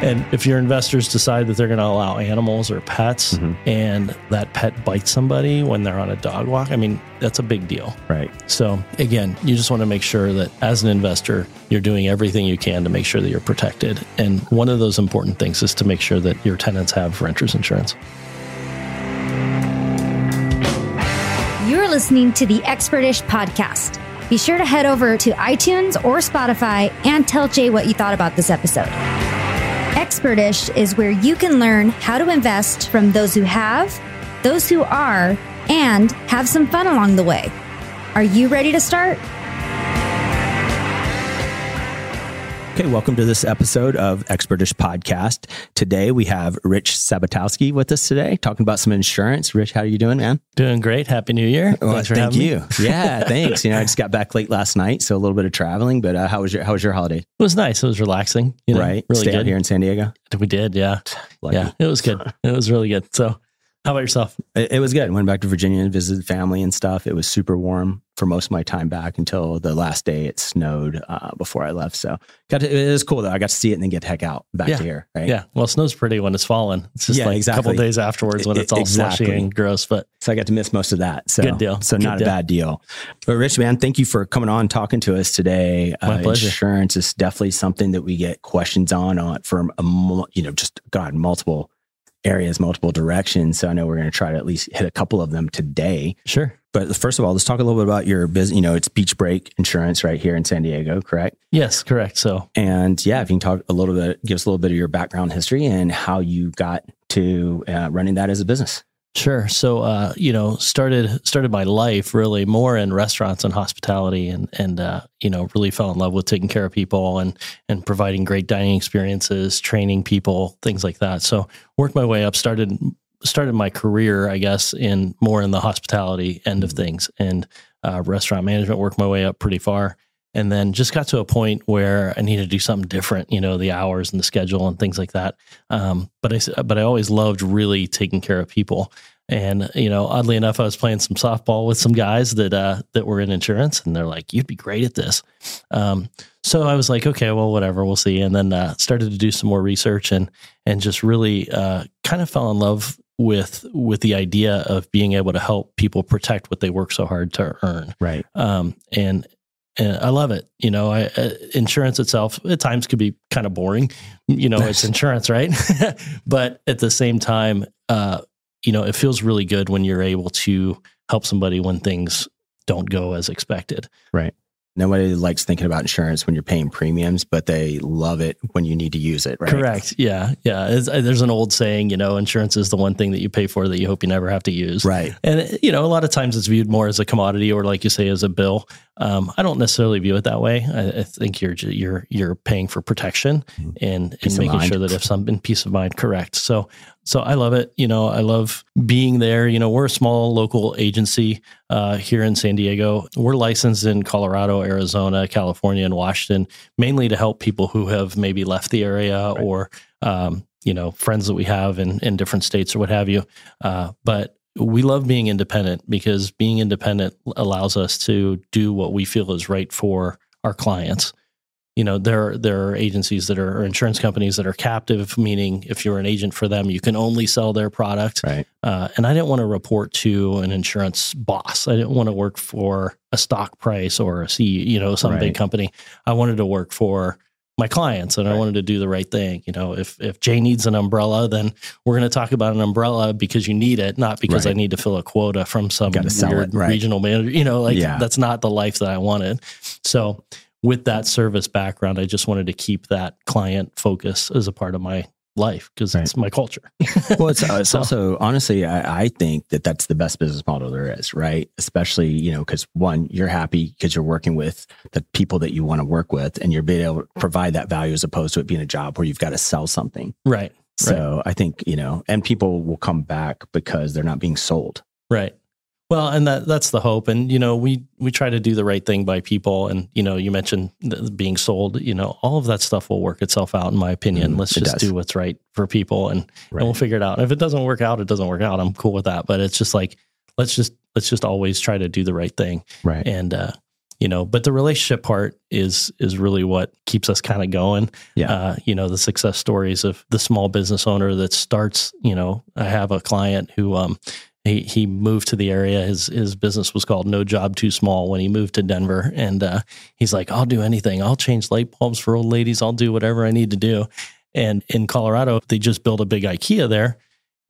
And if your investors decide that they're going to allow animals or pets Mm-hmm. and that pet bites somebody when they're on a dog walk, I mean, that's a big deal. Right. So again, you just want to make sure that as an investor, you're doing everything you can to make sure that you're protected. And one of those important things is to make sure that your tenants have renter's insurance. You're listening to the Expertish podcast. Be sure to head over to iTunes or Spotify and tell Jay what you thought about this episode. Expertish is where you can learn how to invest from those who have, those who are, and have some fun along the way. Are you ready to start? Okay, welcome to this episode of Expertish Podcast. Today we have Rich Sabatowski with us today, talking about some insurance. Rich, how are you doing, man? Doing great. Happy New Year. Well, thank you. Yeah, thanks. You know, I just got back late last night, so a little bit of traveling. But uh, how was your How was your holiday? It was nice. It was relaxing. You know, right, Really stay good. out here in San Diego. We did. Yeah. Lucky. Yeah. It was good. It was really good. So, how about yourself? It, it was good. Went back to Virginia and visited family and stuff. It was super warm for most of my time back until the last day it snowed uh, before I left. So got to, it was cool though. I got to see it and then get the heck out back Yeah. to here. Right. Yeah. Well, snow's pretty when it's falling. It's just Yeah, like a exactly. couple days afterwards when it's all exactly. slushy and gross. But So I got to miss most of that. So Good deal. So Good not deal. a bad deal. But Rich, man, thank you for coming on talking to us today. Uh, My pleasure. Insurance is definitely something that we get questions on on from a, you know just God multiple areas, multiple directions. So I know we're going to try to at least hit a couple of them today. sure. But first of all, let's talk a little bit about your business. You know, it's Beach Break Insurance right here in San Diego, correct? Yes, correct. So, And yeah, if you can talk a little bit, give us a little bit of your background history and how you got to uh, running that as a business. Sure. So, uh, you know, started started my life really more in restaurants and hospitality, and and uh, you know, really fell in love with taking care of people and and providing great dining experiences, training people, things like that. So, worked my way up. Started started my career, I guess, in more in the hospitality end of things, and uh, restaurant management. Worked my way up pretty far, and then just got to a point where I needed to do something different. You know, the hours and the schedule and things like that. Um, but I but I always loved really taking care of people. And you know, oddly enough, I was playing some softball with some guys that uh, that were in insurance, and they're like, "You'd be great at this." Um, so I was like, "Okay, well, whatever, we'll see." And then uh, started to do some more research and and just really uh, kind of fell in love with with the idea of being able to help people protect what they work so hard to earn Right. um, and and I love it. You know, I, uh, insurance itself at times could be kind of boring. You know, it's insurance, right? but at the same time, uh, you know, it feels really good when you're able to help somebody when things don't go as expected. Right. Nobody likes thinking about insurance when you're paying premiums, but they love it when you need to use it, right? Correct. Yeah. Yeah. It's, uh, there's an old saying, you know, insurance is the one thing that you pay for that you hope you never have to use. Right. And you know, a lot of times it's viewed more as a commodity, or like you say, as a bill. Um, I don't necessarily view it that way. I, I think you're you're you're paying for protection and Peace and of making sure that if something peace of mind, correct. So so I love it. You know, I love being there. You know, we're a small local agency uh, here in San Diego. We're licensed in Colorado, Arizona, California, and Washington, mainly to help people who have maybe left the area Right. or um, you know friends that we have in in different states or what have you. Uh, but we love being independent because being independent allows us to do what we feel is right for our clients. You know, there there are agencies that are or insurance companies that are captive, meaning if you're an agent for them, you can only sell their product. Right. Uh, and I didn't want to report to an insurance boss. I didn't want to work for a stock price or a C, you know, some Right. big company. I wanted to work for my clients and I wanted to do the right thing. You know, if if Jay needs an umbrella, then we're going to talk about an umbrella because you need it, not because I need to fill a quota from some weird right. regional manager. You know, like Yeah. that's not the life that I wanted. So with that service background, I just wanted to keep that client focus as a part of my life because Right. it's my culture. Well, it's, uh, it's So- also honestly, I, I think that that's the best business model there is, right? Especially, you know, because one, you're happy because you're working with the people that you want to work with, and you're being able to provide that value as opposed to it being a job where you've got to sell something. right. So I think you know, and people will come back because they're not being sold. Right. Well, and that that's the hope, and you know, we we try to do the right thing by people, and you know, you mentioned being sold. You know, all of that stuff will work itself out, in my opinion. Mm, Let's just does. do what's right for people, and, Right. and we'll figure it out. And if it doesn't work out, it doesn't work out. I'm cool with that. But it's just like let's just let's just always try to do the right thing, Right. and uh, you know, but the relationship part is is really what keeps us kind of going. Yeah. Uh, you know, the success stories of the small business owner that starts, you know, I have a client who um he, he moved to the area. His his business was called No Job Too Small when he moved to Denver, and uh, he's like, "I'll do anything. I'll change light bulbs for old ladies. I'll do whatever I need to do." And in Colorado, they just built a big IKEA there,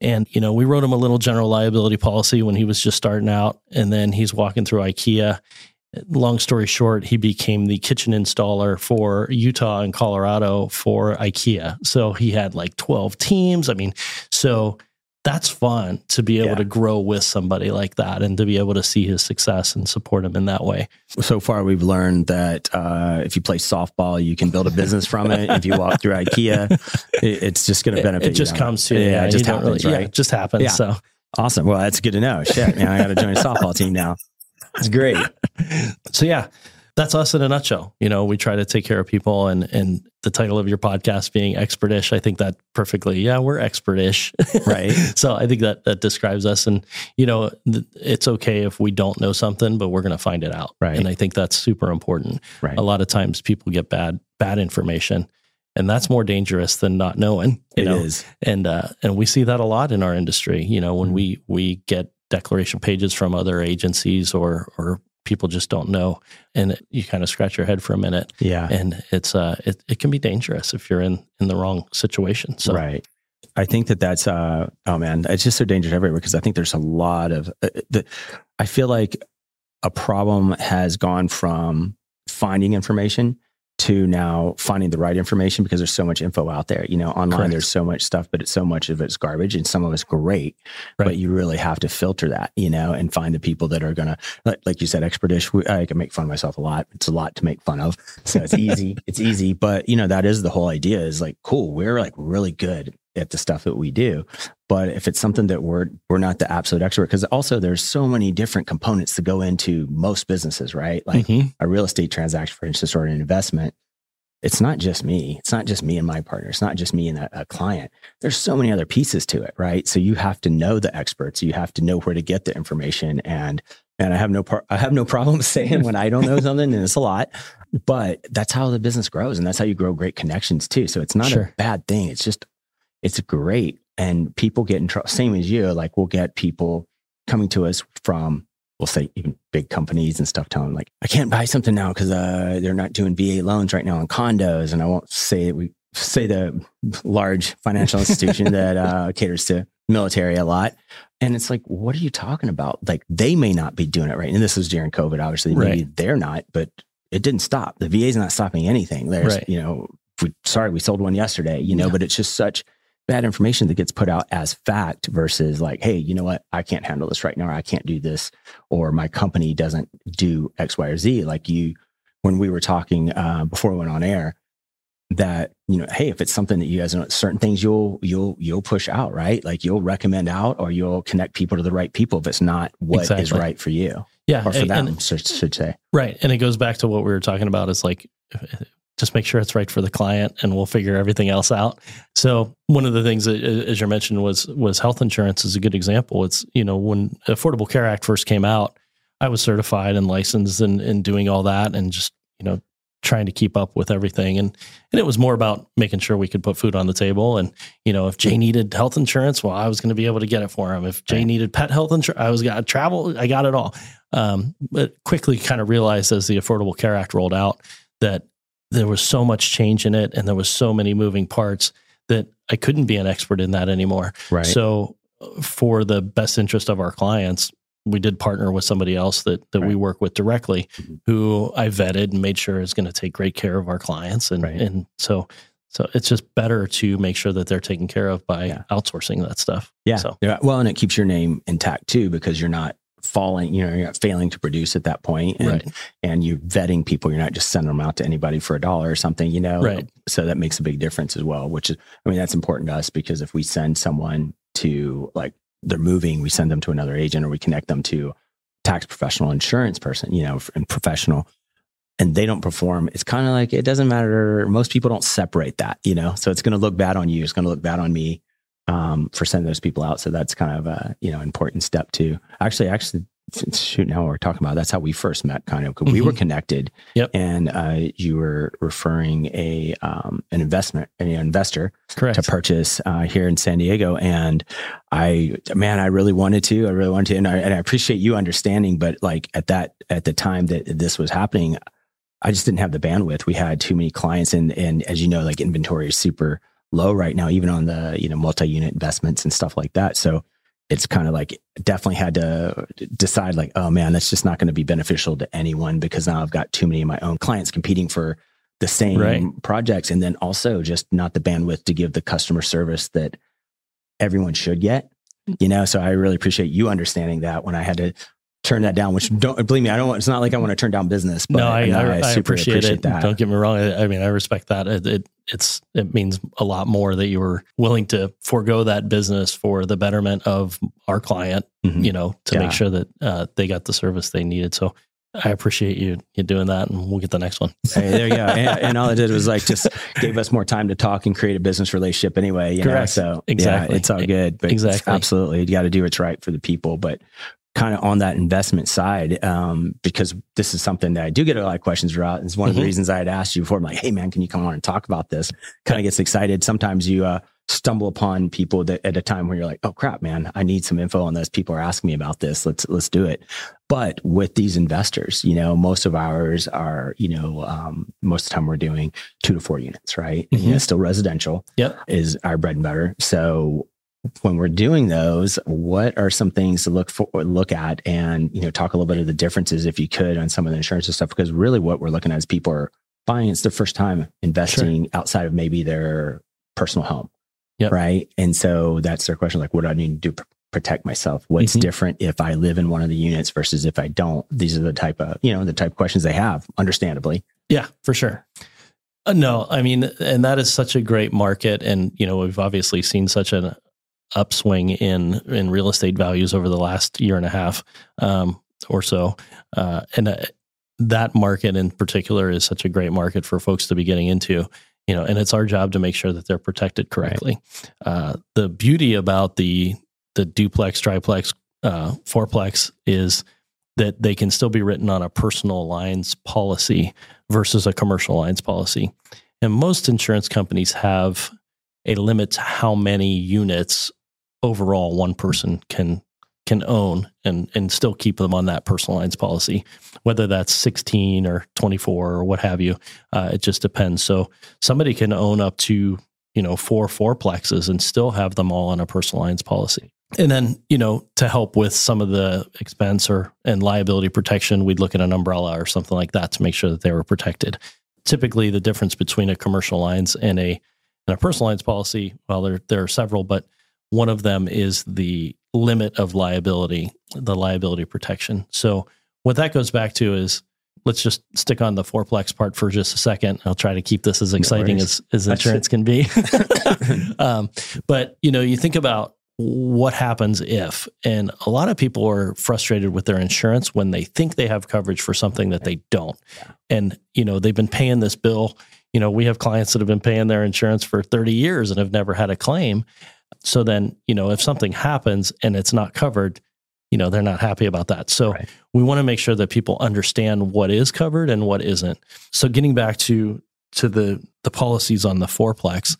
and you know, we wrote him a little general liability policy when he was just starting out, and then he's walking through IKEA. Long story short, he became the kitchen installer for Utah and Colorado for IKEA. So he had like 12 teams. I mean, so that's fun to be able Yeah. to grow with somebody like that and to be able to see his success and support him in that way. So far, we've learned that uh, if you play softball, you can build a business from it. if you walk through IKEA, it, it's just going to benefit. it just you. comes to you. Yeah, it just happens, really- right? Yeah, it just happens. Yeah. So Awesome. Well, that's good to know. Shit, man, I got to join a softball team now. It's great. so yeah, that's us in a nutshell. You know, we try to take care of people and and the title of your podcast being expertish, I think that perfectly. Yeah, we're expertish. Right. so I think that that describes us and you know, th- it's okay if we don't know something, but we're going to find it out. Right. And I think that's super important. Right. A lot of times people get bad bad information and that's more dangerous than not knowing, you It know. is. and uh, and we see that a lot in our industry. You know, when Mhm. we we get declaration pages from other agencies or or people just don't know, and it, you kind of scratch your head for a minute, Yeah. and it's uh it, it can be dangerous if you're in in the wrong situation. So Right. I think that that's uh oh man, it's just so dangerous everywhere because I think there's a lot of uh, the, I feel like a problem has gone from finding information to now finding the right information because there's so much info out there. You know, online Correct. there's so much stuff, but it's so much of it's garbage and some of it's great. But you really have to filter that, you know, and find the people that are gonna like, like you said, expertish. we- I can make fun of myself a lot. It's a lot to make fun of. So it's easy. it's easy. But you know, that is the whole idea is like, cool, we're like really good at the stuff that we do. But if it's something that we're we're not the absolute expert, because also there's so many different components to go into most businesses, right? Like Mhm. a real estate transaction, for instance, or an investment, it's not just me. It's not just me and my partner. It's not just me and a, a client. There's so many other pieces to it, right? So you have to know the experts. You have to know where to get the information. And and I have no par- I have no problem saying when I don't know something, and it's a lot. But that's how the business grows, and that's how you grow great connections too. So it's not Sure. a bad thing. It's just it's great. And people get in trouble. Same as you. Like we'll get people coming to us from we'll say even big companies and stuff telling them like i can't buy something now because uh, they're not doing va loans right now on condos and i won't say that we say the large financial institution that uh, caters to military a lot and it's like what are you talking about like they may not be doing it right and this was during covid obviously maybe they're not but it didn't stop the va's not stopping anything there's Right. you know we, sorry we sold one yesterday you know Yeah. but it's just such bad information that gets put out as fact versus like hey you know what i can't handle this right now or i can't do this or my company doesn't do X, Y, or Z. Like you, when we were talking uh, before we went on air, that you know, hey, if it's something that you guys know, certain things you'll you'll you'll push out, right? Like you'll recommend out, or you'll connect people to the right people if it's not what is Exactly. right for you yeah, or for and- them, and- should, should say. right, and it goes back to what we were talking about. Is like just make sure it's right for the client, and we'll figure everything else out. So one of the things that, as you mentioned, was was health insurance is a good example. It's you know when Affordable Care Act first came out, I was certified and licensed and, and doing all that, and just you know trying to keep up with everything. And and it was more about making sure we could put food on the table. And you know if Jay needed health insurance, well, I was going to be able to get it for him. If Jay needed pet health insurance, I was got travel. I got it all. Um, but quickly kind of realized as the Affordable Care Act rolled out that there was so much change in it and there was so many moving parts that I couldn't be an expert in that anymore. Right. So for the best interest of our clients, we did partner with somebody else that that we work with directly Mhm. who I vetted and made sure is going to take great care of our clients and Right. and so so it's just better to make sure that they're taken care of by Yeah. outsourcing that stuff. Yeah. So yeah. Well, and it keeps your name intact too, because you're not falling, you know, you're not failing to produce at that point and, right. and you're vetting people. You're not just sending them out to anybody for a dollar or something, you know? Right. So that makes a big difference as well, which is, I mean, that's important to us because if we send someone to like, they're moving, we send them to another agent or we connect them to tax professional insurance person, you know, and professional and they don't perform. It's kind of like, it doesn't matter. Most people don't separate that, you know? So it's going to look bad on you. It's going to look bad on me um, for sending those people out. So that's kind of a, you know, important step too. Actually, actually shoot now we're talking about that's how we first met kind of mm-hmm. we were mm-hmm. connected yep and uh, you were referring a um, an investment an investor Correct. to purchase uh, here in san diego and i man i really wanted to i really wanted to and I, and I appreciate you understanding but like at that at the time that this was happening i just didn't have the bandwidth we had too many clients and and as you know like inventory is super low right now even on the you know multi-unit investments and stuff like that so it's kind of like definitely had to decide like, oh man, that's just not going to be beneficial to anyone because now I've got too many of my own clients competing for the same right. projects. And then also just not the bandwidth to give the customer service that everyone should get. Mm. You know, so I really appreciate you understanding that when I had to turn that down, which don't believe me, I don't, it's not like I want to turn down business, but no, I, I, I, I appreciate, appreciate, it. That. Don't get me wrong. I, mean, I respect that. It, it, it's, it means a lot more that you were willing to forego that business for the betterment of our client, mm-hmm. you know, to yeah. make sure that uh, they got the service they needed. So I appreciate you you doing that, and we'll get the next one. hey, there you go. And, and, all it did was like just gave us more time to talk and create a business relationship anyway. You Correct. Know? So exactly, yeah, it's all good. But exactly, absolutely, you got to do what's right for the people. But kind of on that investment side um, because this is something that I do get a lot of questions about. It's one mm-hmm. of the mm-hmm. reasons I had asked you before. I'm like, hey man, can you come on and talk about this? Kind of gets excited. Sometimes you uh, stumble upon people that at a time where you're like, oh crap, man, I need some info on this. People are asking me about this. Let's let's do it. But with these investors, you know, most of ours are, you know, um, most of the time we're doing two to four units, right? Mm-hmm. You know, still residential. Yep. is our bread and butter. So when we're doing those, what are some things to look for, look at, and you know, talk a little bit of the differences, if you could, on some of the insurance and stuff? Because really, what we're looking at is people are buying. It's their first time investing sure. outside of maybe their personal home, yep. right? And so that's their question: like, what do I need to do? protect myself what's mm-hmm. different if i live in one of the units versus if i don't these are the type of you know the type of questions they have understandably yeah for sure uh, no i mean and that is such a great market and you know we've obviously seen such an upswing in in real estate values over the last year and a half um, or so, uh, and uh, that market in particular is such a great market for folks to be getting into. You know, and it's our job to make sure that they're protected correctly. Right. Uh, the beauty about the the duplex, triplex, uh, fourplex is that they can still be written on a personal lines policy versus a commercial lines policy. And most insurance companies have a limit to how many units overall one person can can own and and still keep them on that personal lines policy, whether that's 16 or 24 or what have you. Uh, it just depends. So somebody can own up to you know four fourplexes and still have them all on a personal lines policy. And then you know to help with some of the expense or and liability protection, we'd look at an umbrella or something like that to make sure that they were protected. Typically, the difference between a commercial lines and a and a personal lines policy, well, there there are several, but one of them is the limit of liability, the liability protection. So what that goes back to is let's just stick on the fourplex part for just a second. I'll try to keep this as exciting no as, as insurance can be. um, but you know, you think about what happens if, and a lot of people are frustrated with their insurance when they think they have coverage for something that they don't. And, you know, they've been paying this bill. You know, we have clients that have been paying their insurance for 30 years and have never had a claim. So then, you know, if something happens and it's not covered, you know, they're not happy about that. So right. we want to make sure that people understand what is covered and what isn't. So getting back to to the the policies on the fourplex,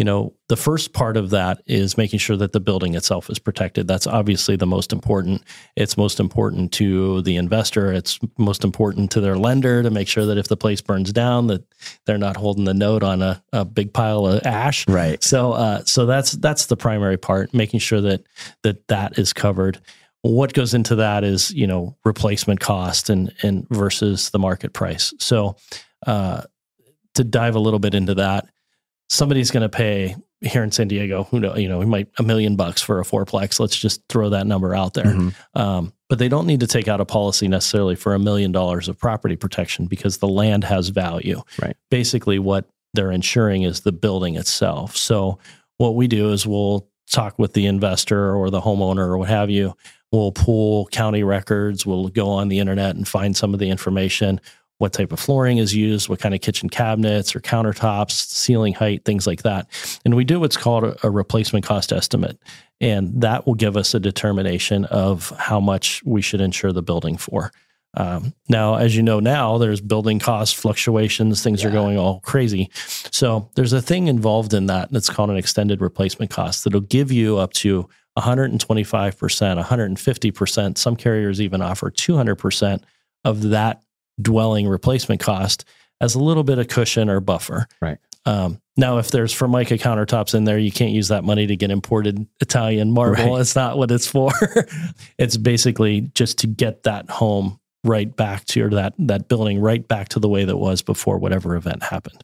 you know, the first part of that is making sure that the building itself is protected. That's obviously the most important. It's most important to the investor. It's most important to their lender to make sure that if the place burns down, that they're not holding the note on a, a big pile of ash. Right. So, uh, so that's that's the primary part, making sure that that that is covered. What goes into that is you know replacement cost and and versus the market price. So, uh, to dive a little bit into that somebody's going to pay here in San Diego, who know, you know, we might a million bucks for a fourplex. Let's just throw that number out there. Mm-hmm. Um, but they don't need to take out a policy necessarily for a million dollars of property protection because the land has value. Right. Basically, what they're insuring is the building itself. So what we do is we'll talk with the investor or the homeowner or what have you. We'll pull county records. We'll go on the internet and find some of the information. What type of flooring is used, what kind of kitchen cabinets or countertops, ceiling height, things like that. And we do what's called a, replacement cost estimate. And that will give us a determination of how much we should insure the building for. Um, now, as you know, now there's building cost fluctuations, things yeah. are going all crazy. So there's a thing involved in that that's called an extended replacement cost that'll give you up to 125%, 150%. Some carriers even offer 200% of that dwelling replacement cost as a little bit of cushion or buffer. Right. Um, now, if there's Formica countertops in there, you can't use that money to get imported Italian marble. Right. It's not what it's for. it's basically just to get that home right back to or that that building right back to the way that was before whatever event happened.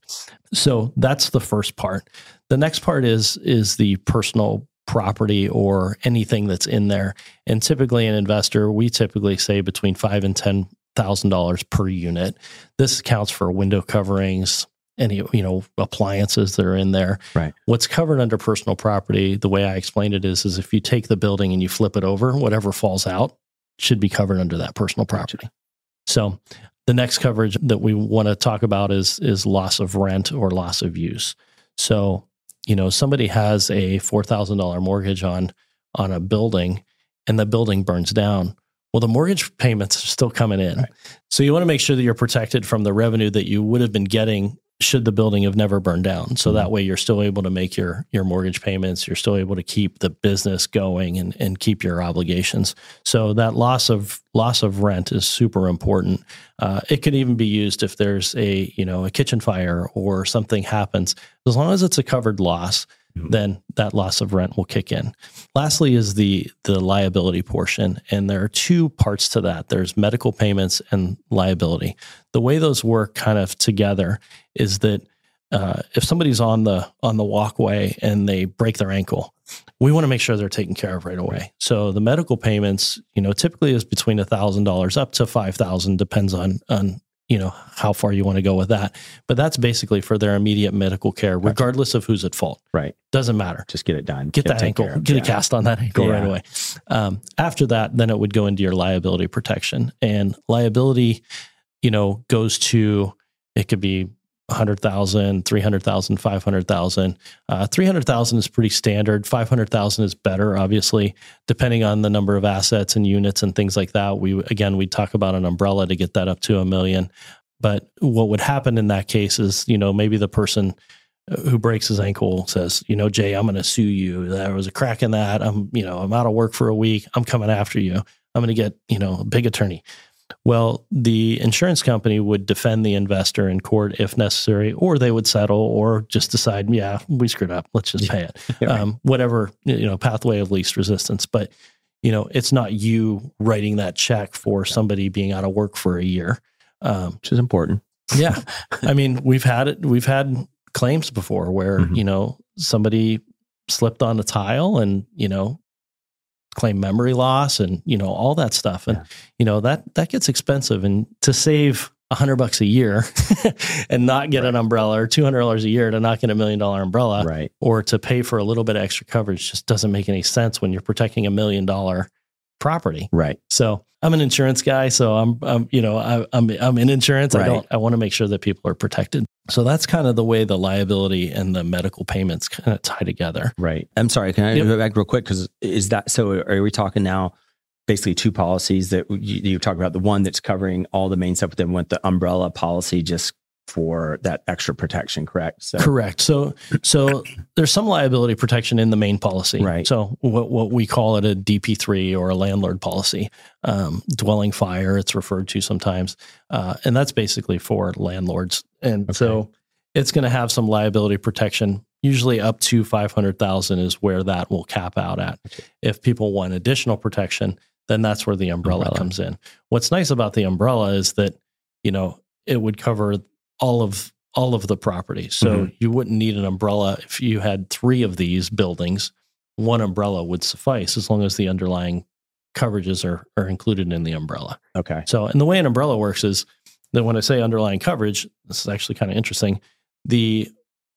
So that's the first part. The next part is is the personal property or anything that's in there. And typically an investor, we typically say between five and ten thousand dollars per unit. This accounts for window coverings, any you know appliances that are in there. Right. What's covered under personal property, the way I explained it is, is if you take the building and you flip it over, whatever falls out should be covered under that personal property. So the next coverage that we want to talk about is is loss of rent or loss of use. So you know somebody has a four thousand dollar mortgage on on a building, and the building burns down well, the mortgage payments are still coming in. Right. So you want to make sure that you're protected from the revenue that you would have been getting should the building have never burned down. So mm-hmm. that way you're still able to make your your mortgage payments, you're still able to keep the business going and, and keep your obligations. So that loss of loss of rent is super important. Uh, it can even be used if there's a you know a kitchen fire or something happens. As long as it's a covered loss. Then that loss of rent will kick in. Lastly is the the liability portion, and there are two parts to that. There's medical payments and liability. The way those work kind of together is that uh, if somebody's on the on the walkway and they break their ankle, we want to make sure they're taken care of right away. So the medical payments, you know, typically is between thousand dollars up to five thousand, depends on on you know how far you want to go with that. But that's basically for their immediate medical care regardless of who's at fault. Right. Doesn't matter. Just get it done. Get, get that ankle get yeah. a cast on that ankle yeah. right away. Um, after that then it would go into your liability protection. And liability you know goes to it could be 100,000, 300,000, 500,000. Uh, 300,000 is pretty standard. 500,000 is better, obviously, depending on the number of assets and units and things like that. We, again, we talk about an umbrella to get that up to a million. But what would happen in that case is, you know, maybe the person uh, who breaks his ankle says, you know, Jay, I'm going to sue you. There was a crack in that. I'm, you know, I'm out of work for a week. I'm coming after you. I'm going to get, you know, a big attorney. Well, the insurance company would defend the investor in court if necessary, or they would settle, or just decide, yeah, we screwed up. Let's just pay it. right. um, whatever you know, pathway of least resistance. But you know, it's not you writing that check for somebody being out of work for a year, um, which is important. yeah, I mean, we've had it. We've had claims before where mm-hmm. you know somebody slipped on a tile and you know claim memory loss and you know all that stuff and yeah. you know that that gets expensive and to save a hundred bucks a year and not get right. an umbrella or two hundred dollars a year to not get a million dollar umbrella right or to pay for a little bit of extra coverage just doesn't make any sense when you're protecting a million dollar property right so I'm an insurance guy, so I'm, I'm you know, I, am I'm, I'm in insurance. Right. I don't, I want to make sure that people are protected. So that's kind of the way the liability and the medical payments kind of tie together. Right. I'm sorry. Can I yep. go back real quick? Because is that so? Are we talking now? Basically, two policies that you, you talk about. The one that's covering all the main stuff, but then with the umbrella policy just for that extra protection, correct? So. Correct. So, so there's some liability protection in the main policy, right? So, what what we call it a DP3 or a landlord policy, um, dwelling fire, it's referred to sometimes, uh, and that's basically for landlords. And okay. so, it's going to have some liability protection. Usually, up to five hundred thousand is where that will cap out at. Okay. If people want additional protection, then that's where the umbrella, umbrella comes in. What's nice about the umbrella is that you know it would cover all of all of the property. So mm-hmm. you wouldn't need an umbrella if you had three of these buildings. One umbrella would suffice as long as the underlying coverages are are included in the umbrella. Okay. So and the way an umbrella works is that when I say underlying coverage, this is actually kind of interesting. The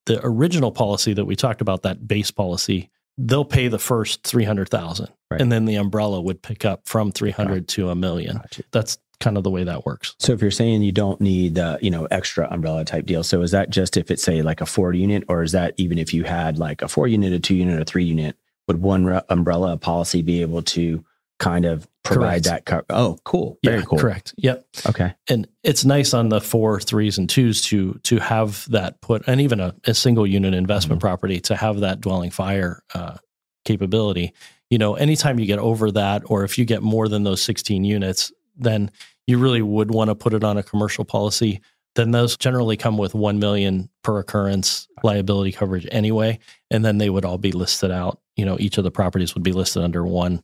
the original policy that we talked about, that base policy, they'll pay the first three hundred thousand, right. and then the umbrella would pick up from three hundred to a million. That's kind of the way that works. So if you're saying you don't need the, you know, extra umbrella type deal, so is that just if it's say like a four unit, or is that even if you had like a four unit, a two unit, a three unit, would one re- umbrella policy be able to kind of provide Correct. that cover? Oh, cool. Very yeah, cool. Correct. Yep. Okay. and it's nice on the four threes and twos to to have that put and even a, a single unit investment Mm-hmm. property to have that dwelling fire uh, capability you know anytime you get over that or if you get more than those 16 units then you really would want to put it on a commercial policy then those generally come with 1 million per occurrence liability coverage anyway and then they would all be listed out you know each of the properties would be listed under one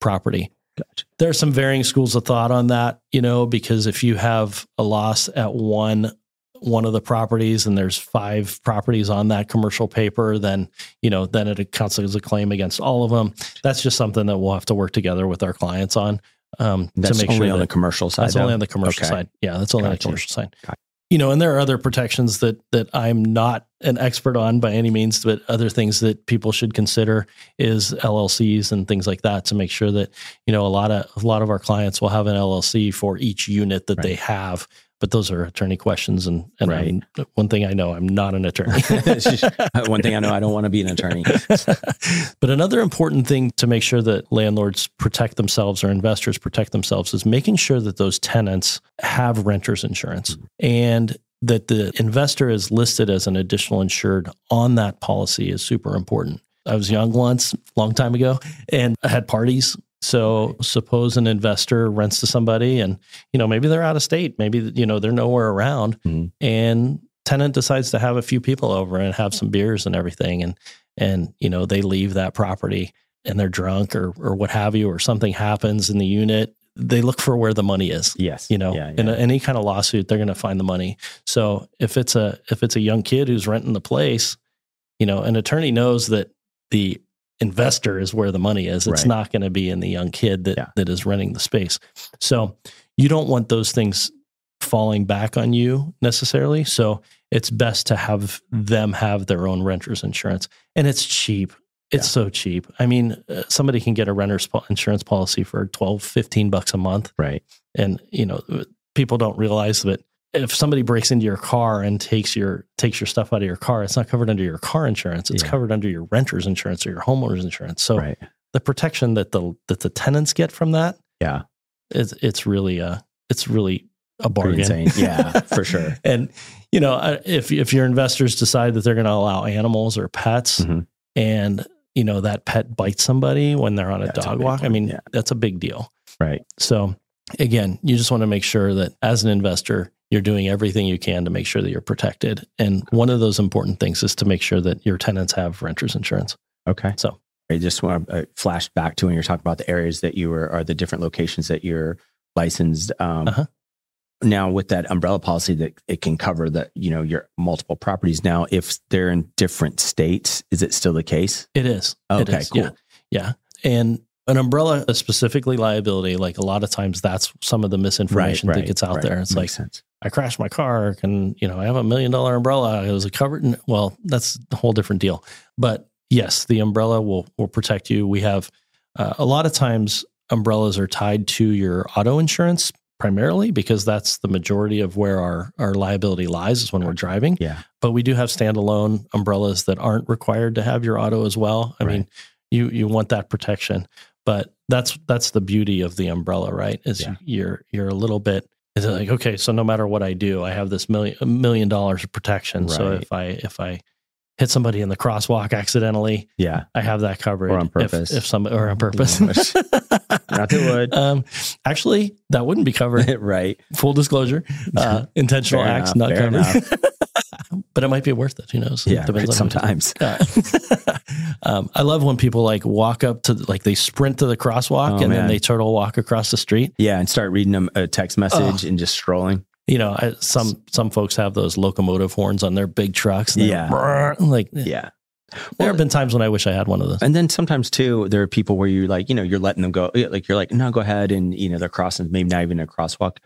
property Gotcha. there are some varying schools of thought on that, you know, because if you have a loss at one one of the properties and there's five properties on that commercial paper, then you know then it counts as a claim against all of them. That's just something that we'll have to work together with our clients on um, That's to make only sure on that the commercial side. that's only on the commercial Okay. side. Yeah, that's only on the commercial side. Gotcha. You know, and there are other protections that that I'm not an expert on by any means, but other things that people should consider is LLCs and things like that to make sure that you know a lot of a lot of our clients will have an LLC for each unit that they have. But those are attorney questions, and and Right. I'm- one thing I know, I'm not an attorney. One thing I know, I don't want to be an attorney. but another important thing to make sure that landlords protect themselves or investors protect themselves is making sure that those tenants have renters insurance mm-hmm. and that the investor is listed as an additional insured on that policy is super important. I was young once, long time ago, and I had parties. So suppose an investor rents to somebody and you know maybe they're out of state, maybe you know they're nowhere around Mhm. and tenant decides to have a few people over and have some beers and everything and and you know they leave that property and they're drunk or or what have you or something happens in the unit they look for where the money is Yes. you know Yeah, in a, any kind of lawsuit they're going to find the money so if it's a if it's a young kid who's renting the place you know an attorney knows that the investor is where the money is. It's Right. not going to be in the young kid that Yeah. that is renting the space. So you don't want those things falling back on you necessarily. So it's best to have them have their own renters insurance. And it's cheap. It's so cheap. I mean uh, somebody can get a renter's po- insurance policy for 12 15 bucks a month. Right. and you know people don't realize that if somebody breaks into your car and takes your takes your stuff out of your car it's not covered under your car insurance it's Yeah. covered under your renter's insurance or your homeowner's insurance so right. the protection that the that the tenants get from that Yeah. is it's really uh it's really a bargain. Yeah, for sure. and you know if if your investors decide that they're going to allow animals or pets Mhm. and you know that pet bites somebody when they're on a That's dog big walk i mean Yeah. that's a big deal Right. so again, you just want to make sure that as an investor, you're doing everything you can to make sure that you're protected. And one of those important things is to make sure that your tenants have renters insurance. Okay. So I just want to uh, flash back to when you're talking about the areas that you were, or the different locations that you're licensed. Um, Uh-huh. Now, with that umbrella policy, that it can cover that you know your multiple properties. Now, if they're in different states, is it still the case? it is. It Okay, is. cool. Yeah. Yeah. And an umbrella specifically liability. Like a lot of times that's some of the misinformation that gets out there. It's like, sense. I crashed my car and, you know, I have a million dollar umbrella. It was a covered. In, well, that's a whole different deal. But yes, the umbrella will, will protect you. We have uh, a lot of times umbrellas are tied to your auto insurance primarily because that's the majority of where our, our liability lies is when we're driving. Yeah. But we do have standalone umbrellas that aren't required to have your auto as well. I Right. mean, you, you want that protection, but that's, that's the beauty of the umbrella, right? Is Yeah. you're, you're a little bit, is it like, okay, so no matter what I do, I have this million, dollars of protection. So if I, if I hit somebody in the crosswalk accidentally, Yeah. I have that covered. Or on purpose. If, some, or on purpose. Not that would. Um, actually, that wouldn't be covered. right. Full disclosure, uh, intentional Fair acts enough, not fair covered. but it might be worth it. Who knows? Yeah. Depends Right. on who it is. Sometimes. Uh, um, I love when people like walk up to like they sprint to the crosswalk Oh, and then man. they turtle walk across the street. Yeah. And start reading them a text message and just strolling. You know, I, some some folks have those locomotive horns on their big trucks. and Yeah. like Yeah. there have been times when I wish I had one of those. And then sometimes too, there are people where you like, you know, you're letting them go. Like you're like, no, go ahead, and you know, they're crossing, maybe not even a crosswalk.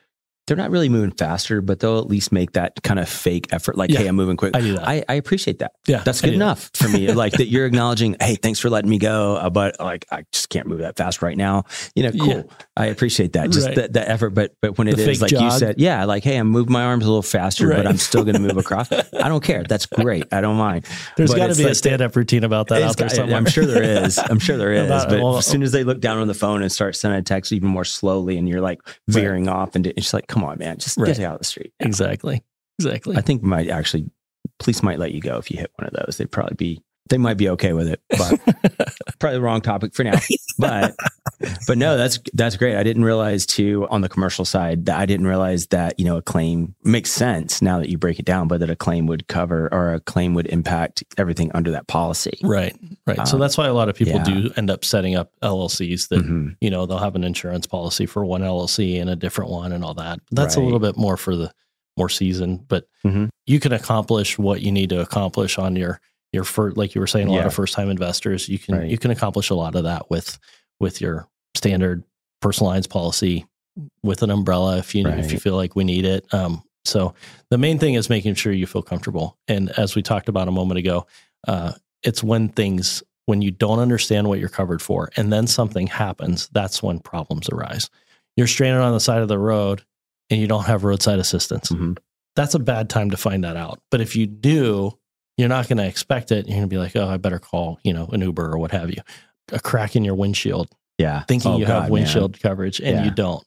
They're not really moving faster, but they'll at least make that kind of fake effort. Like, Yeah. hey, I'm moving quick. I do that. I, I appreciate that. yeah, That's good enough for me. like that you're acknowledging, hey, thanks for letting me go, uh, but like I just can't move that fast right now. You know, cool. Yeah. I appreciate that. Just Right. that that effort. But but when it The is like you said, yeah, like hey, I'm moving my arms a little faster, Right. but I'm still going to move across. I don't care. That's great. I don't mind. There's got to be a like- stand-up routine about that out there got- somewhere. I'm sure there is. I'm sure there is. About- but well- as soon as they look down on the phone and start sending a text even more slowly, and you're like veering off, and it's like, come on, man, just Right. get out of the street. exactly, exactly. I think might actually police might let you go if you hit one of those. They'd probably be they might be okay with it, but probably the wrong topic for now. But but no, that's that's great. I didn't realize too on the commercial side that I didn't realize that you know a claim makes sense now that you break it down, but that a claim would cover or a claim would impact everything under that policy. right, right. so Um, that's why a lot of people yeah. do end up setting up LLCs that Mhm. you know they'll have an insurance policy for one LLC and a different one and all that. That's a little bit more for the more seasoned, but Mhm. you can accomplish what you need to accomplish on your your first, like you were saying, a lot of first time investors. You can Right. you can accomplish a lot of that with with your standard personal lines policy with an umbrella if you if you feel like we need it. Um, so the main thing is making sure you feel comfortable. And as we talked about a moment ago, uh, it's when things when you don't understand what you're covered for, and then something happens. That's when problems arise. You're stranded on the side of the road, and you don't have roadside assistance. Mhm. That's a bad time to find that out. But if you do, you're not going to expect it. You're going to be like, oh, I better call, you know, an Uber or what have you. A crack in your windshield, Yeah, thinking Oh, you God, have man. windshield coverage and Yeah. you don't.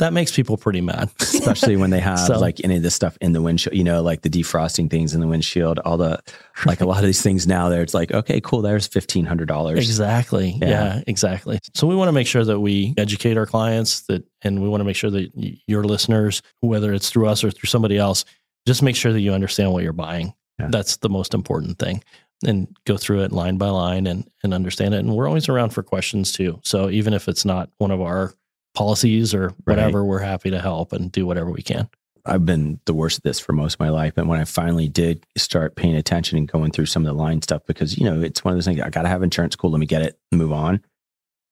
That makes people pretty mad. especially when they have So- like any of this stuff in the windshield, you know, like the defrosting things in the windshield, all the like a lot of these things now there it's like, okay, cool, there's fifteen hundred dollars. Exactly. Yeah. Yeah. exactly. So we want to make sure that we educate our clients that, and we want to make sure that your listeners, whether it's through us or through somebody else, just make sure that you understand what you're buying. Yeah. That's the most important thing. And go through it line by line and, and understand it. And we're always around for questions too. So even if it's not one of our policies or whatever, we're happy to help and do whatever we can. I've been the worst at this for most of my life. And when I finally did start paying attention and going through some of the line stuff, because, you know, it's one of those things, I got to have insurance. Cool. Let me get it, move on.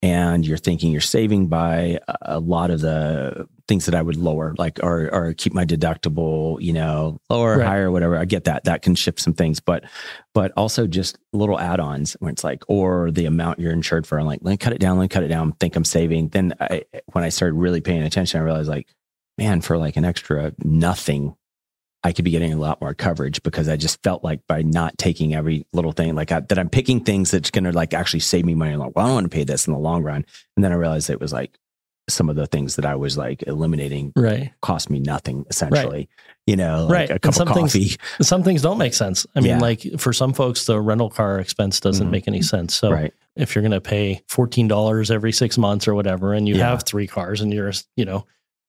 And you're thinking you're saving by a lot of the things that I would lower, like, or, or keep my deductible, you know, lower, Right. higher, whatever. I get that. That can shift some things, but, but also just little add ons where it's like, or the amount you're insured for. I'm like, let me cut it down, let me cut it down, think I'm saving. Then I, when I started really paying attention, I realized like, man, for like an extra nothing, I could be getting a lot more coverage because I just felt like by not taking every little thing, like I, that I'm picking things that's going to like actually save me money. I'm like, well, I don't want to pay this in the long run. And then I realized it was like some of the things that I was like eliminating Right. cost me nothing essentially, you know, like Right. a And cup of some things- Some things don't make sense. I mean, Yeah. like for some folks, the rental car expense doesn't Mhm. make any sense. So right. if you're going to pay $14 every six months or whatever, and you Yeah. have three cars and you're, you know,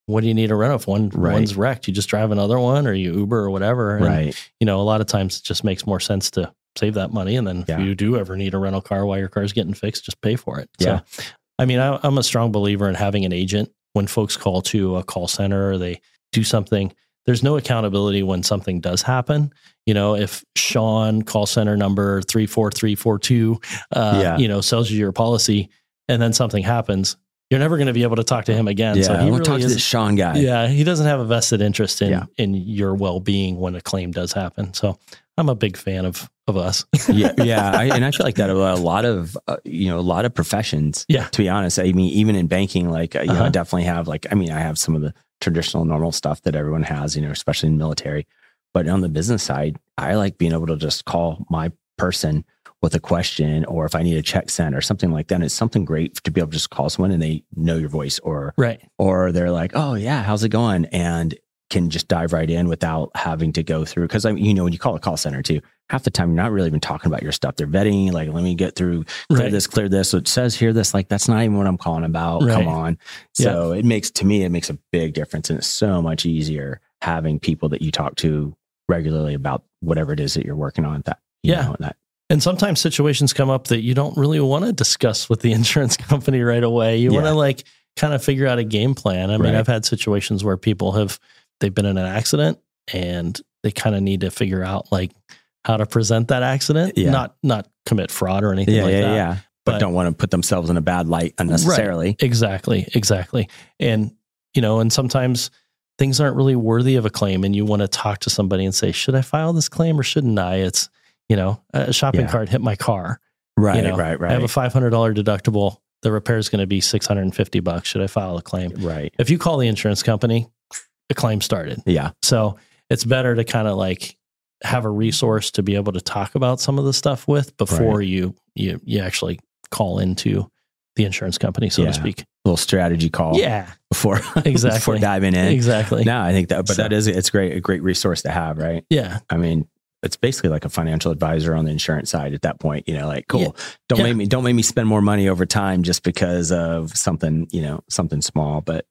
what do you need a rental if one Right. one's wrecked? You just drive another one or you Uber or whatever. And, Right. you know, a lot of times it just makes more sense to save that money. And then Yeah. if you do ever need a rental car while your car's getting fixed, just pay for it. Yeah. So, I mean, I, I'm a strong believer in having an agent when folks call to a call center or they do something. There's no accountability when something does happen. You know, if Sean call center number 34342, uh, you know, sells you your policy and then something happens, you're never going to be able to talk to him again. Yeah. so I he want to talk really to is, this Sean guy. yeah, he doesn't have a vested interest in Yeah. in your well being when a claim does happen. So I'm a big fan of of us. yeah, yeah, I, and I feel like that about a lot of uh, you know a lot of professions. Yeah. to be honest, I mean, even in banking, like uh, you know, I Uh-huh. definitely have like I mean, I have some of the traditional normal stuff that everyone has, you know, especially in military. But on the business side, I like being able to just call my person with a question, or if I need a check sent or something like that. And It's something great to be able to just call someone and they know your voice, or right. or they're like, "Oh yeah, how's it going?" and can just dive right in without having to go through. Because I mean, you know, when you call a call center too, half the time you're not really even talking about your stuff. They're vetting, like, let me get through, clear Right. this, clear this. So it says here this, like, that's not even what I'm calling about. Right. Come on. So it makes to me, it makes a big difference, and it's so much easier having people that you talk to regularly about whatever it is that you're working on. That you Yeah. know, that And sometimes situations come up that you don't really want to discuss with the insurance company right away. You want to like kind of figure out a game plan. I mean, Right. I've had situations where people have they've been in an accident and they kind of need to figure out like how to present that accident, Yeah. not not commit fraud or anything yeah, like yeah, that. yeah. But, But- don't want to put themselves in a bad light unnecessarily. Exactly, exactly. And you know, and sometimes things aren't really worthy of a claim and you want to talk to somebody and say, should I file this claim or shouldn't I? It's, you know, a shopping Yeah. cart hit my car. Right, you know, right, right. I have a $500 deductible. The repair is going to be 650 bucks. Should I file a claim? right. If you call the insurance company, the claim started. Yeah. So it's better to kind of like have a resource to be able to talk about some of the stuff with before you you you actually call into the insurance company, so Yeah. to speak. A Little strategy call. Yeah, Before exactly before diving in. exactly. No, I think that, but So- that is it's great a great resource to have, right? Yeah, I mean, it's basically like a financial advisor on the insurance side at that point. You know, like cool. Yeah. Don't Yeah. make me don't make me spend more money over time just because of something you know something small. But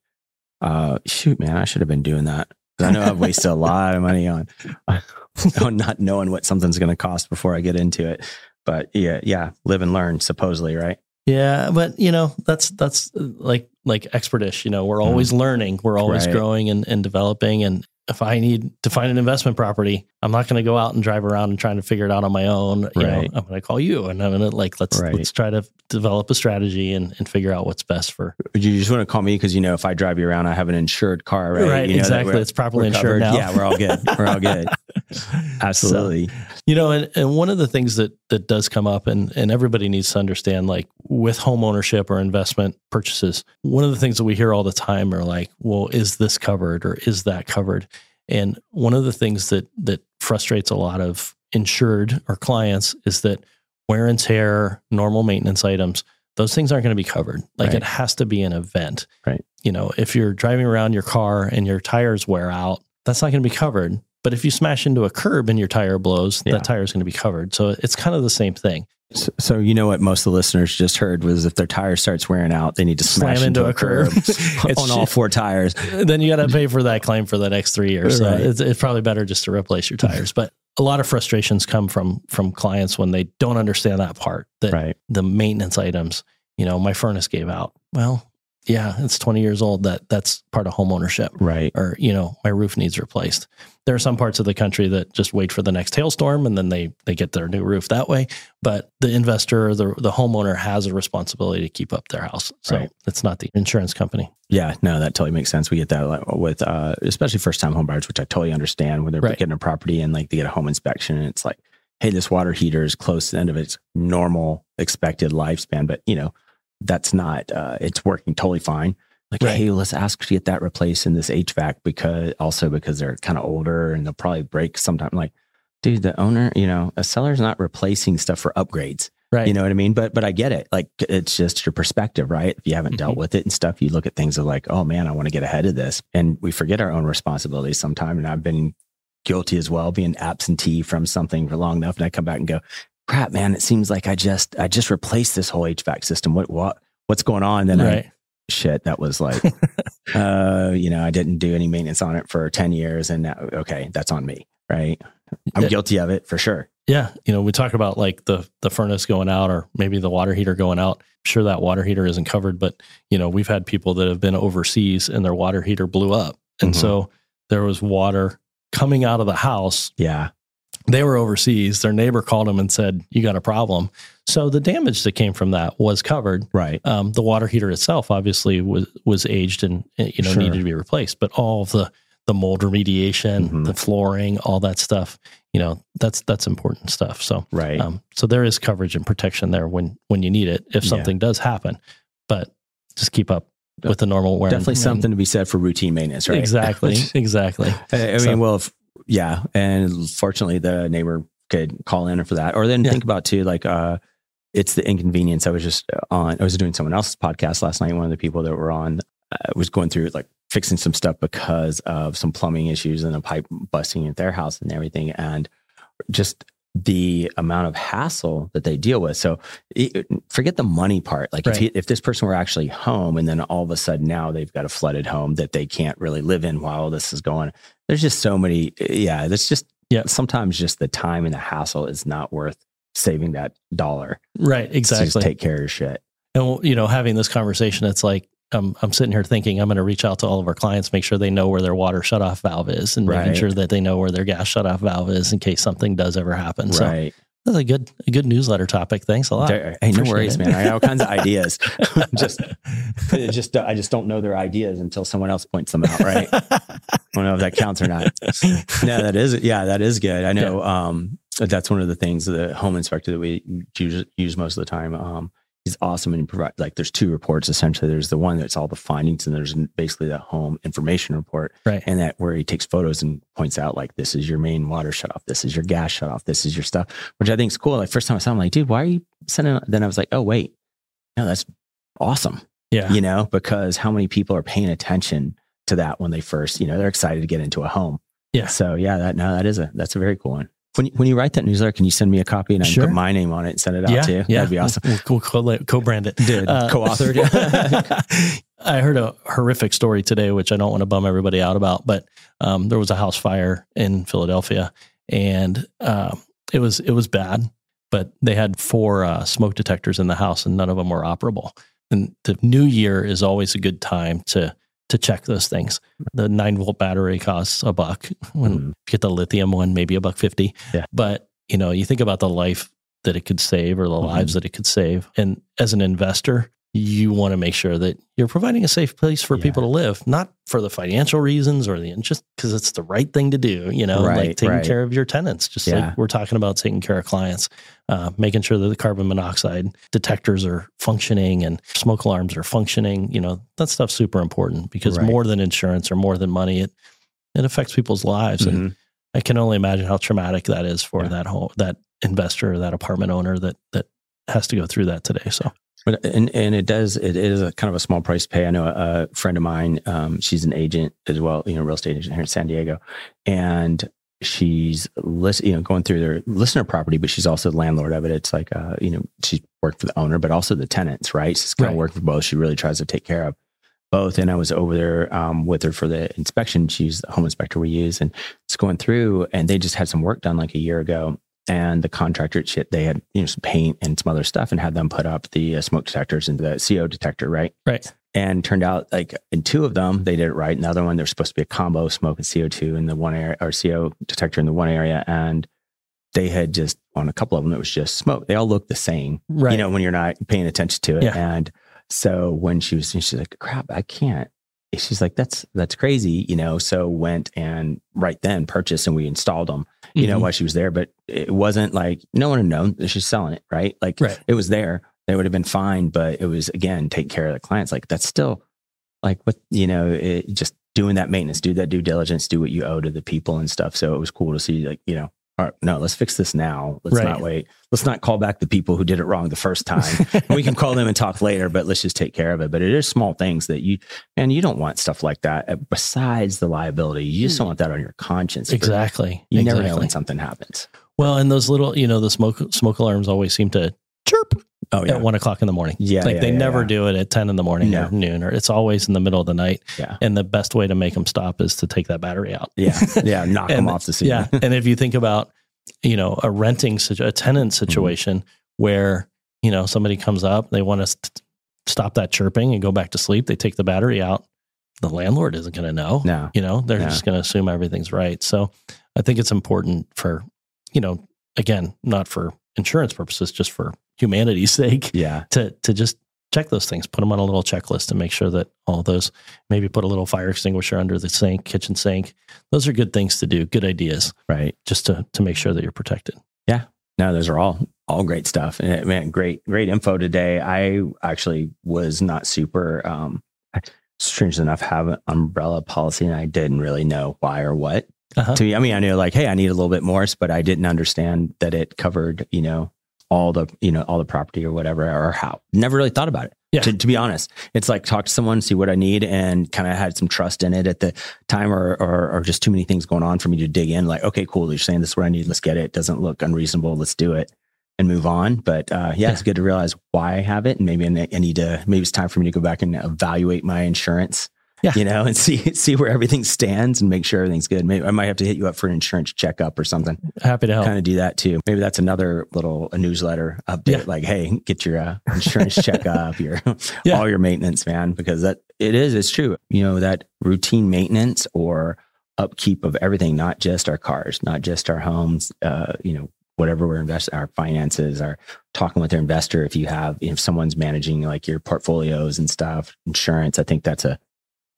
uh, shoot, man, I should have been doing that. I know I've wasted a lot of money on on not knowing what something's going to cost before I get into it. But yeah, yeah, live and learn. Supposedly, right? yeah. But you know, that's that's uh, like like expertish. You know, we're always learning. We're always. Right. growing and, and developing. And if I need to find an investment property, I'm not going to go out and drive around and trying to figure it out on my own. You know, Right. I'm going to call you and I'm going to like let's Right. let's try to develop a strategy and, and figure out what's best for You just want to call me because you know if I drive you around, I have an insured car, right? Right, You know exactly. It's properly insured covered. now. Yeah, we're all good. We're all good. Absolutely. You know, and, and one of the things that that does come up, and and everybody needs to understand, like with home ownership or investment purchases, one of the things that we hear all the time are like, well, is this covered or is that covered? And one of the things that that frustrates a lot of insured or clients is that wear and tear, normal maintenance items, those things aren't going to be covered. Like Right. it has to be an event. Right. You know, if you're driving around your car and your tires wear out, that's not going to be covered. But if you smash into a curb and your tire blows, Yeah. that tire is going to be covered. So it's kind of the same thing. So, so you know what most of the listeners just heard was if their tire starts wearing out, they need to Slam smash into into, a a curb curb. on all four tires. then you got to pay for that claim for the next three years. So Right. it's, it's probably better just to replace your tires. But a lot of frustrations come from from clients when they don't understand that part that Right. the maintenance items. You know, my furnace gave out. Well, yeah, it's 20 years old. That that's part of home ownership. Right. Or you know, my roof needs replaced. There are some parts of the country that just wait for the next hailstorm and then they they get their new roof that way. But the investor, the the homeowner, has a responsibility to keep up their house. So Right. it's not the insurance company. Yeah. No, that totally makes sense. We get that with, uh, especially first time home buyers, which I totally understand when they're Right. getting a property and like they get a home inspection and it's like, hey, this water heater is close to the end of its normal expected lifespan, but you know, that's not, uh, it's working totally fine. Like, Right. hey, let's ask to get that replaced in this HVAC because also because they're kind of older and they'll probably break sometime. Like, dude, the owner, you know, a seller's not replacing stuff for upgrades. Right. You know what I mean? But but I get it. Like it's just your perspective, right? If you haven't dealt Mhm. with it and stuff, you look at things of like, oh man, I want to get ahead of this. And we forget our own responsibilities sometimes. And I've been guilty as well, being absentee from something for long enough. And I come back and go, crap, man, it seems like I just I just replaced this whole HVAC system. What what what's going on? Then I shit, that was like uh, you know, I didn't do any maintenance on it for 10 years and now okay, that's on me. Right. I'm Yeah. guilty of it for sure. Yeah, you know, we talk about like the the furnace going out or maybe the water heater going out. Sure that water heater isn't covered, but you know, we've had people that have been overseas and their water heater blew up. And Mhm. so there was water coming out of the house. Yeah. They were overseas. Their neighbor called them and said, "You got a problem." So the damage that came from that was covered. Right. Um, the water heater itself obviously was was aged and you know Sure. needed to be replaced, but all of the the mold remediation, Mhm. the flooring, all that stuff, you know, that's that's important stuff. So Right. um, so there is coverage and protection there when when you need it if Yeah. something does happen, but just keep up with the normal wear. Definitely something to be said for routine maintenance, right? Exactly, exactly. I I mean, So- well, if, yeah, and fortunately, the neighbor could call in for that, or then Yeah. think about too, like, uh, it's the inconvenience. I was just on. I was doing someone else's podcast last night. One of the people that were on uh, was going through like fixing some stuff because of some plumbing issues and a pipe busting at their house and everything, and just the amount of hassle that they deal with. So it, forget the money part. Like if, he, if this person were actually home and then all of a sudden now they've got a flooded home that they can't really live in while this is going, there's just so many. Eh, yeah. That's just, Yeah. sometimes just the time and the hassle is not worth saving that dollar. Right, exactly. just take care of your shit. And you know, having this conversation, it's like I'm I'm sitting here thinking I'm going to reach out to all of our clients, make sure they know where their water shutoff valve is, and making sure that they know where their gas shutoff valve is in case something does ever happen. So Right. That's a good a good newsletter topic. Thanks a lot. Hey, no worries, it. man. I got all kinds of ideas. just, just, I just don't know their ideas until someone else points them out, right? I don't know if that counts or not. No, that is, yeah, that is good. I know. Um, that's one of the things the home inspector that we use, use most of the time. Um, he's awesome and he provide like there's two reports essentially. There's the one that's all the findings, and there's basically the home information report, Right. and that where he takes photos and points out like this is your main water shut off, this is your gas shut off, this is your stuff, which I think is cool. Like first time I saw, him, I'm like, dude, why are you sending? Then I was like, oh wait, no, that's awesome. Yeah. You know, because how many people are paying attention to that when they first, you know, they're excited to get into a home. Yeah. So yeah, that no, that is a that's a very cool one. When you, when you write that newsletter, can you send me a copy and I Sure. can put my name on it and send it out yeah, too? yeah. That'd be awesome. We'll, we'll co- co-brand it. Dude, Uh, co-authored. I heard a horrific story today, which I don't want to bum everybody out about, but um, there was a house fire in Philadelphia, and um, it was it was bad. But they had four uh, smoke detectors in the house, and none of them were operable. And the new year is always a good time to to check those things. The nine volt battery costs a buck. When Mhm. you get the lithium one, maybe a buck fifty. Yeah. But you know, you think about the life that it could save or the Mhm. lives that it could save. And as an investor, you want to make sure that you're providing a safe place for Yeah. people to live, not for the financial reasons or the just because it's the right thing to do, you know, like taking right. care of your tenants, just Yeah. like we're talking about taking care of clients, uh, making sure that the carbon monoxide detectors are functioning and smoke alarms are functioning. You know, that stuff's super important because Right. more than insurance or more than money, it it affects people's lives. And Mhm. I can only imagine how traumatic that is for Yeah. that whole that investor or that apartment owner that that has to go through that today. So and and it does it is a kind of a small price to pay. I know a, a friend of mine. Um, she's an agent as well, you know, real estate agent here in San Diego, and she's list, you know going through their listener property, but she's also the landlord of it. It's like uh, you know, she's worked for the owner, but also the tenants, right? She's kind Right. of working for both. She really tries to take care of both. And I was over there um, with her for the inspection. She's the home inspector we use, and it's going through, and they just had some work done like a year ago. And the contractor shit, they had you know some paint and some other stuff, and had them put up the uh, smoke detectors and the CO detector, right? right. And turned out like in two of them they did it right. Another one there's supposed to be a combo smoke and CO two in the one area or CO detector in the one area, and they had just on a couple of them it was just smoke. They all looked the same, Right. you know, when you're not paying attention to it. Yeah. And so when she was, she's like, crap, I can't. She's like, that's, that's crazy, you know? So went and right then purchased and we installed them, you know, Mhm. while she was there, but it wasn't like, no one had known that she's selling it. Right. Like Right. it was there. They would have been fine, but it was again, take care of the clients. Like that's still like what, you know, it, just doing that maintenance, do that due diligence, do what you owe to the people and stuff. So it was cool to see like, you know, all right, no, let's fix this now. Let's Right. not wait. Let's not call back the people who did it wrong the first time. we can call them and talk later, but let's just take care of it. But it is small things that you, and you don't want stuff like that uh, besides the liability. You just don't want that on your conscience. Exactly. You never know when something happens. Well, and those little, you know, the smoke smoke alarms always seem to chirp Oh, at one o'clock in the morning. Yeah, like yeah, they yeah, never yeah. do it at ten in the morning No. or noon, or it's always in the middle of the night. Yeah. And the best way to make them stop is to take that battery out. Yeah. Yeah. Knock them off the scene. Yeah. and if you think about, you know, a renting, a tenant Mm-hmm. situation where, you know, somebody comes up, they want to st- stop that chirping and go back to sleep, they take the battery out. The landlord isn't going to know. No. You know, they're Yeah. just going to assume everything's right. So I think it's important for, you know, again, not for insurance purposes, just for humanity's sake Yeah. to, to just check those things, put them on a little checklist and make sure that all those, maybe put a little fire extinguisher under the sink, kitchen sink. Those are good things to do, good ideas Right. just to, to make sure that you're protected. Yeah. No, those are all all great stuff. And man, great, great info today. I actually was not super um strange enough have an umbrella policy and I didn't really know why or what. Uh-huh. To me, I mean, I knew like, hey, I need a little bit more, but I didn't understand that it covered, you know, all the, you know, all the property or whatever, or how. Never really thought about it. Yeah. To, to be honest, it's like talk to someone, see what I need, and kind of had some trust in it at the time, or, or or just too many things going on for me to dig in. Like, okay, cool, you're saying this is what I need. Let's get it. it doesn't look unreasonable. Let's do it and move on. But uh, yeah, it's good to realize why I have it, and maybe I need to. Maybe it's time for me to go back and evaluate my insurance. Yeah. you know, and see see where everything stands and make sure everything's good. Maybe I might have to hit you up for an insurance checkup or something. Happy to help. Kind of do that too. Maybe that's another little a newsletter update. Yeah. Like, hey, get your uh, insurance checkup, your Yeah. all your maintenance, man, because that it is. It's true. You know that routine maintenance or upkeep of everything, not just our cars, not just our homes. Uh, you know, whatever we're investing, our finances, our talking with their investor. If you have, if someone's managing like your portfolios and stuff, insurance, I think that's a,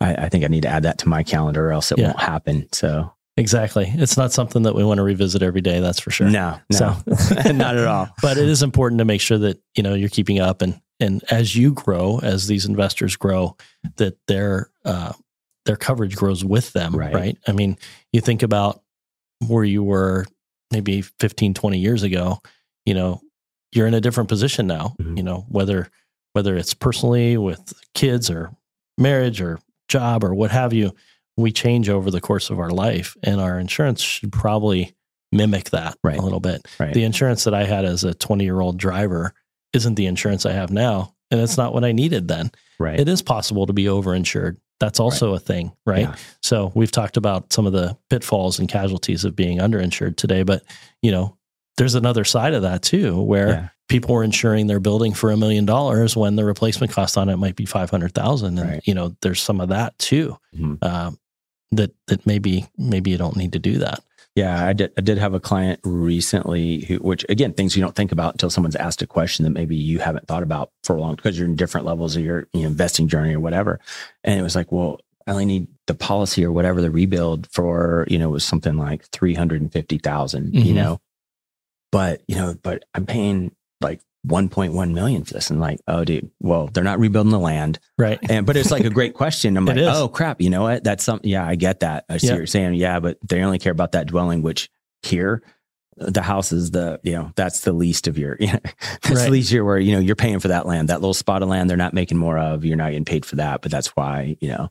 I, I think I need to add that to my calendar or else it Yeah. won't happen. So Exactly. It's not something that we want to revisit every day. That's for sure. no, no, So- not at all. but it is important to make sure that you know you're keeping up and and as you grow as these investors grow that their uh their coverage grows with them Right. right, i mean you think about where you were maybe 15 20 years ago you know you're in a different position now Mhm. you know whether whether it's personally with kids or marriage or job or what have you we change over the course of our life and our insurance should probably mimic that Right. a little bit Right. the insurance that I had as a 20 year old driver isn't the insurance I have now. And it's not what I needed then. right. It is possible to be overinsured. That's also a thing, right? Yeah. So we've talked about some of the pitfalls and casualties of being underinsured today, but you know, there's another side of that too, where Yeah. People were insuring their building for a million dollars when the replacement cost on it might be 500,000. And, Right. you know, there's some of that too, Mhm. um, that, that maybe, maybe you don't need to do that. Yeah, I did. I did have a client recently who, which again, things you don't think about until someone's asked a question that maybe you haven't thought about for a long because you're in different levels of your you know, investing journey or whatever. And it was like, well, I only need the policy or whatever the rebuild for you know it was something like three hundred and fifty you know, but you know, but I'm paying 1.1 million for this, and like, oh, dude, well, they're not rebuilding the land. Right. And but it's like a great question. I'm like, is. oh crap, you know what? That's something. Yeah, I get that. I see Yeah. what you're saying. Yeah, but they only care about that dwelling, which here, the house is the you know that's the least of your. You know, that's Right. the least you're where you know you're paying for that land, that little spot of land. They're not making more of. You're not getting paid for that, but that's why you know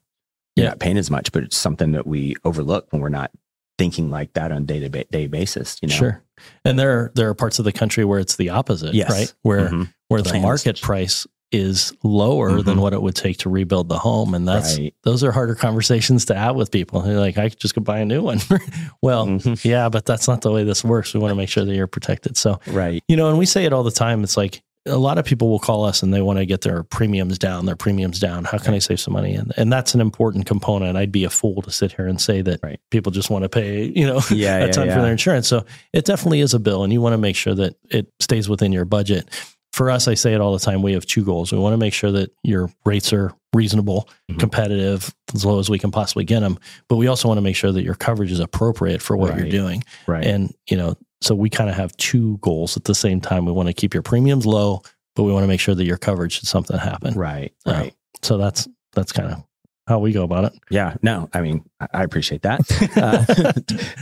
you're Yeah. not paying as much. But it's something that we overlook when we're not thinking like that on a day to day basis. You know, Sure. And there are, there are parts of the country where it's the opposite, Yes. right? Where Mhm. where the market price is lower than Mhm. what it would take to rebuild the home, and that's Right. those are harder conversations to have with people. They're like, I could just go buy a new one. well, Mhm. yeah, but that's not the way this works. We want to make sure that you're protected. So Right. you know, and we say it all the time. It's like a lot of people will call us and they want to get their premiums down, their premiums down. How can I save some money? And and that's an important component. I'd be a fool to sit here and say that Right. people just want to pay, you know, Yeah. a yeah, ton yeah. for their insurance. So it definitely is a bill, and you want to make sure that it stays within your budget. For us, I say it all the time. We have two goals. We want to make sure that your rates are reasonable, Mhm. competitive, as low as we can possibly get them. But we also want to make sure that your coverage is appropriate for what Right. you're doing. Right. And, you know, so we kind of have two goals at the same time. We want to keep your premiums low, but we want to make sure that your coverage should something happen. right. Uh, Right. So that's that's kind of how we go about it. Yeah, no, I mean, I- appreciate that. Uh,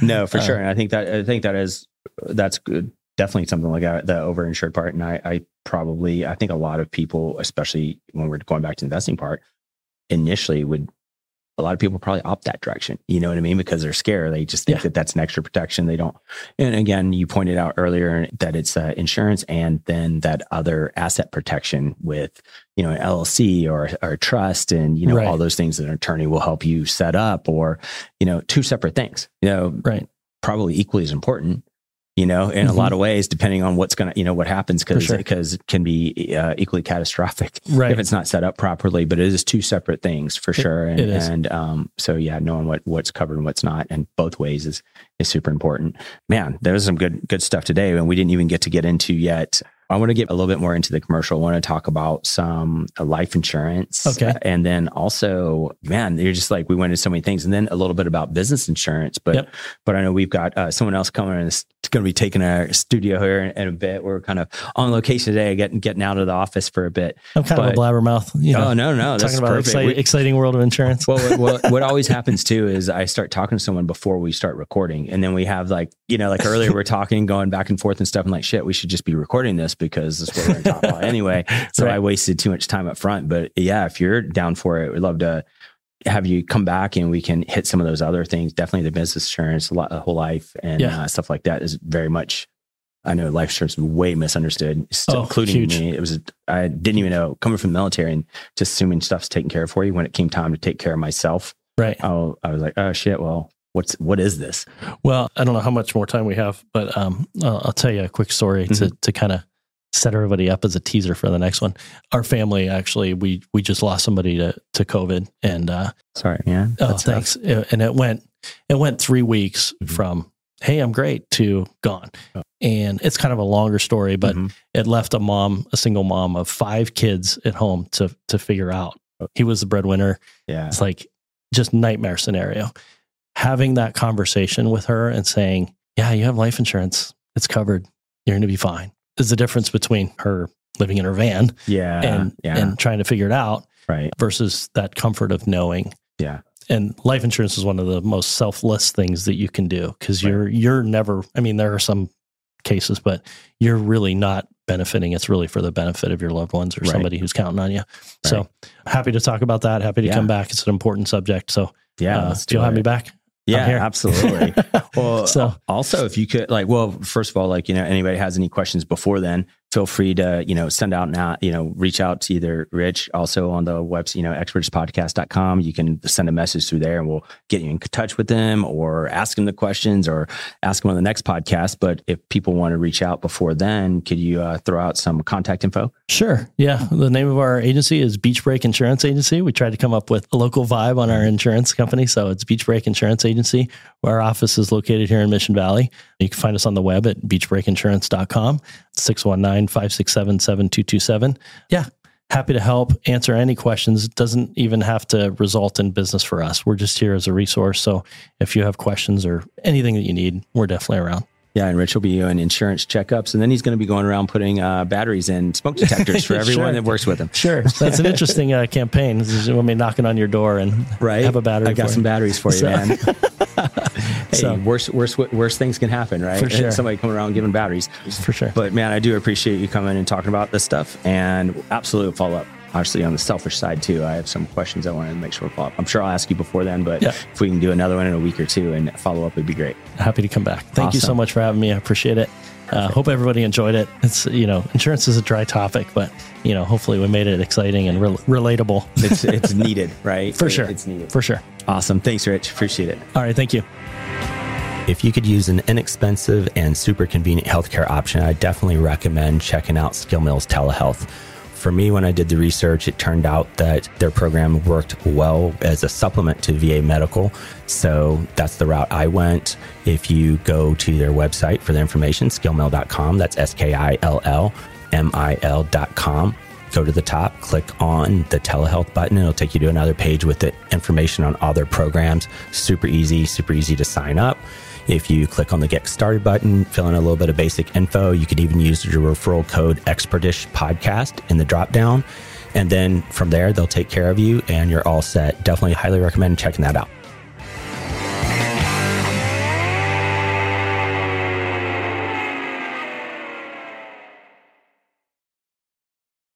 no, for Uh, sure. And I think that I think that is that's good. Definitely something like that, the overinsured part. And I, I probably I think a lot of people, especially when we're going back to the investing part, initially would a lot of people probably opt that direction. You know what I mean? Because they're scared. They just think Yeah. that that's an extra protection. They don't. And again, you pointed out earlier that it's uh, insurance and then that other asset protection with you know an LLC or or a trust and you know Right. all those things that an attorney will help you set up or you know two separate things. You know, Right. probably equally as important. You know, in Mhm. a lot of ways, depending on what's gonna, you know, what happens, because sure. because it can be uh, equally catastrophic Right. if it's not set up properly. But it is two separate things for sure. And, and um, so yeah, knowing what what's covered and what's not, and both ways is is super important. Man, there was some good good stuff today, and we didn't even get to get into yet. I want to get a little bit more into the commercial. I want to talk about some uh, life insurance. Okay. And then also, man, you're just like, we went into so many things and then a little bit about business insurance. But, Yep. but I know we've got uh, someone else coming and it's going to be taking our studio here in, in a bit. We're kind of on location today, getting, getting out of the office for a bit. I'm kind of a blabbermouth. You know, oh, no, no. Talking about exciting, We- exciting world of insurance. well, what, what, what always happens too is I start talking to someone before we start recording. And then we have like, you know, like earlier we're talking, going back and forth and stuff. And like, shit, we should just be recording this because that's what we're going to talk about anyway. So Right. I wasted too much time up front. But yeah, if you're down for it, we'd love to have you come back and we can hit some of those other things. Definitely the business insurance, a lot- a whole life and Yeah. uh, stuff like that is very much. I know life insurance is way misunderstood, still, Oh, including huge. me. It was I didn't even know coming from the military and just assuming stuff's taken care of for you. When it came time to take care of myself, Right. Oh, I was like, oh shit. Well, what's what is this? Well, I don't know how much more time we have, but um, I'll, I'll tell you a quick story to, Mm-hmm. to kind of set everybody up as a teaser for the next one. Our family actually, we we just lost somebody to to COVID, and uh, Sorry, oh, That's rough. thanks. And it went it went three weeks Mhm. from hey, I'm great to gone. Oh. And it's kind of a longer story, but mm-hmm. it left a mom, a single mom of five kids at home to to figure out. Oh. He was the breadwinner. Yeah. It's like just nightmare scenario. Having that conversation with her and saying, Yeah, you have life insurance. It's covered. You're gonna be fine. Is the difference between her living in her van yeah, and yeah. and trying to figure it out right. versus that comfort of knowing. Yeah. And life insurance is one of the most selfless things that you can do because right. you're you're never i mean there are some cases but you're really not benefiting. It's really for the benefit of your loved ones or right. somebody who's counting on you. So happy to talk about that. Happy to yeah. come back. It's an important subject. So yeah uh, you'll have me back yeah, absolutely. well, so also if you could like, well, first of all, like, you know, anybody has any questions before then, feel free to, you know, send out now, you know, reach out to either Rich also on the website, you know, expertishpodcast.com. You can send a message through there and we'll get you in touch with them or ask them the questions or ask them on the next podcast. But if people want to reach out before then, could you uh, throw out some contact info? Sure. Yeah. The name of our agency is Beach Break Insurance Agency. We tried to come up with a local vibe on our insurance company. So it's Beach Break Insurance Agency. Our office is located here in Mission Valley. You can find us on the web at beachbreakinsurance.com, 619 567 7227. Yeah, happy to help answer any questions. It doesn't even have to result in business for us. We're just here as a resource. So if you have questions or anything that you need, we're definitely around. Yeah, and Rich will be doing insurance checkups, and then he's going to be going around putting uh, batteries in smoke detectors for everyone sure. that works with him. Sure, that's an interesting uh, campaign. When we knocking on your door and right? have a battery. I got some you. batteries for you, so. man. hey, so, worst, worst, worst things can happen, right? For sure. Somebody coming around giving batteries. For sure. But man, I do appreciate you coming and talking about this stuff, and absolutely follow up obviously on the selfish side too, I have some questions I wanted to make sure follow up. I'm sure I'll ask you before then, but yeah. if we can do another one in a week or two and follow up, it'd be great. Happy to come back. Thank awesome. you so much for having me. I appreciate it. Uh, hope everybody enjoyed it. It's you know, insurance is a dry topic, but you know, hopefully we made it exciting and re- relatable. it's it's needed, right? For sure, it's needed for sure. Awesome. Thanks, Rich. Appreciate it. All right, thank you. If you could use an inexpensive and super convenient healthcare option, I definitely recommend checking out Skill Mills Telehealth. For me, when I did the research, it turned out that their program worked well as a supplement to VA medical. So that's the route I went. If you go to their website for the information, skillmill.com, that's S K I L L M I L.com. Go to the top, click on the telehealth button. It'll take you to another page with the information on all their programs. Super easy, super easy to sign up. If you click on the Get Started button, fill in a little bit of basic info, you could even use your referral code Expertish Podcast in the drop down. And then from there, they'll take care of you and you're all set. Definitely highly recommend checking that out.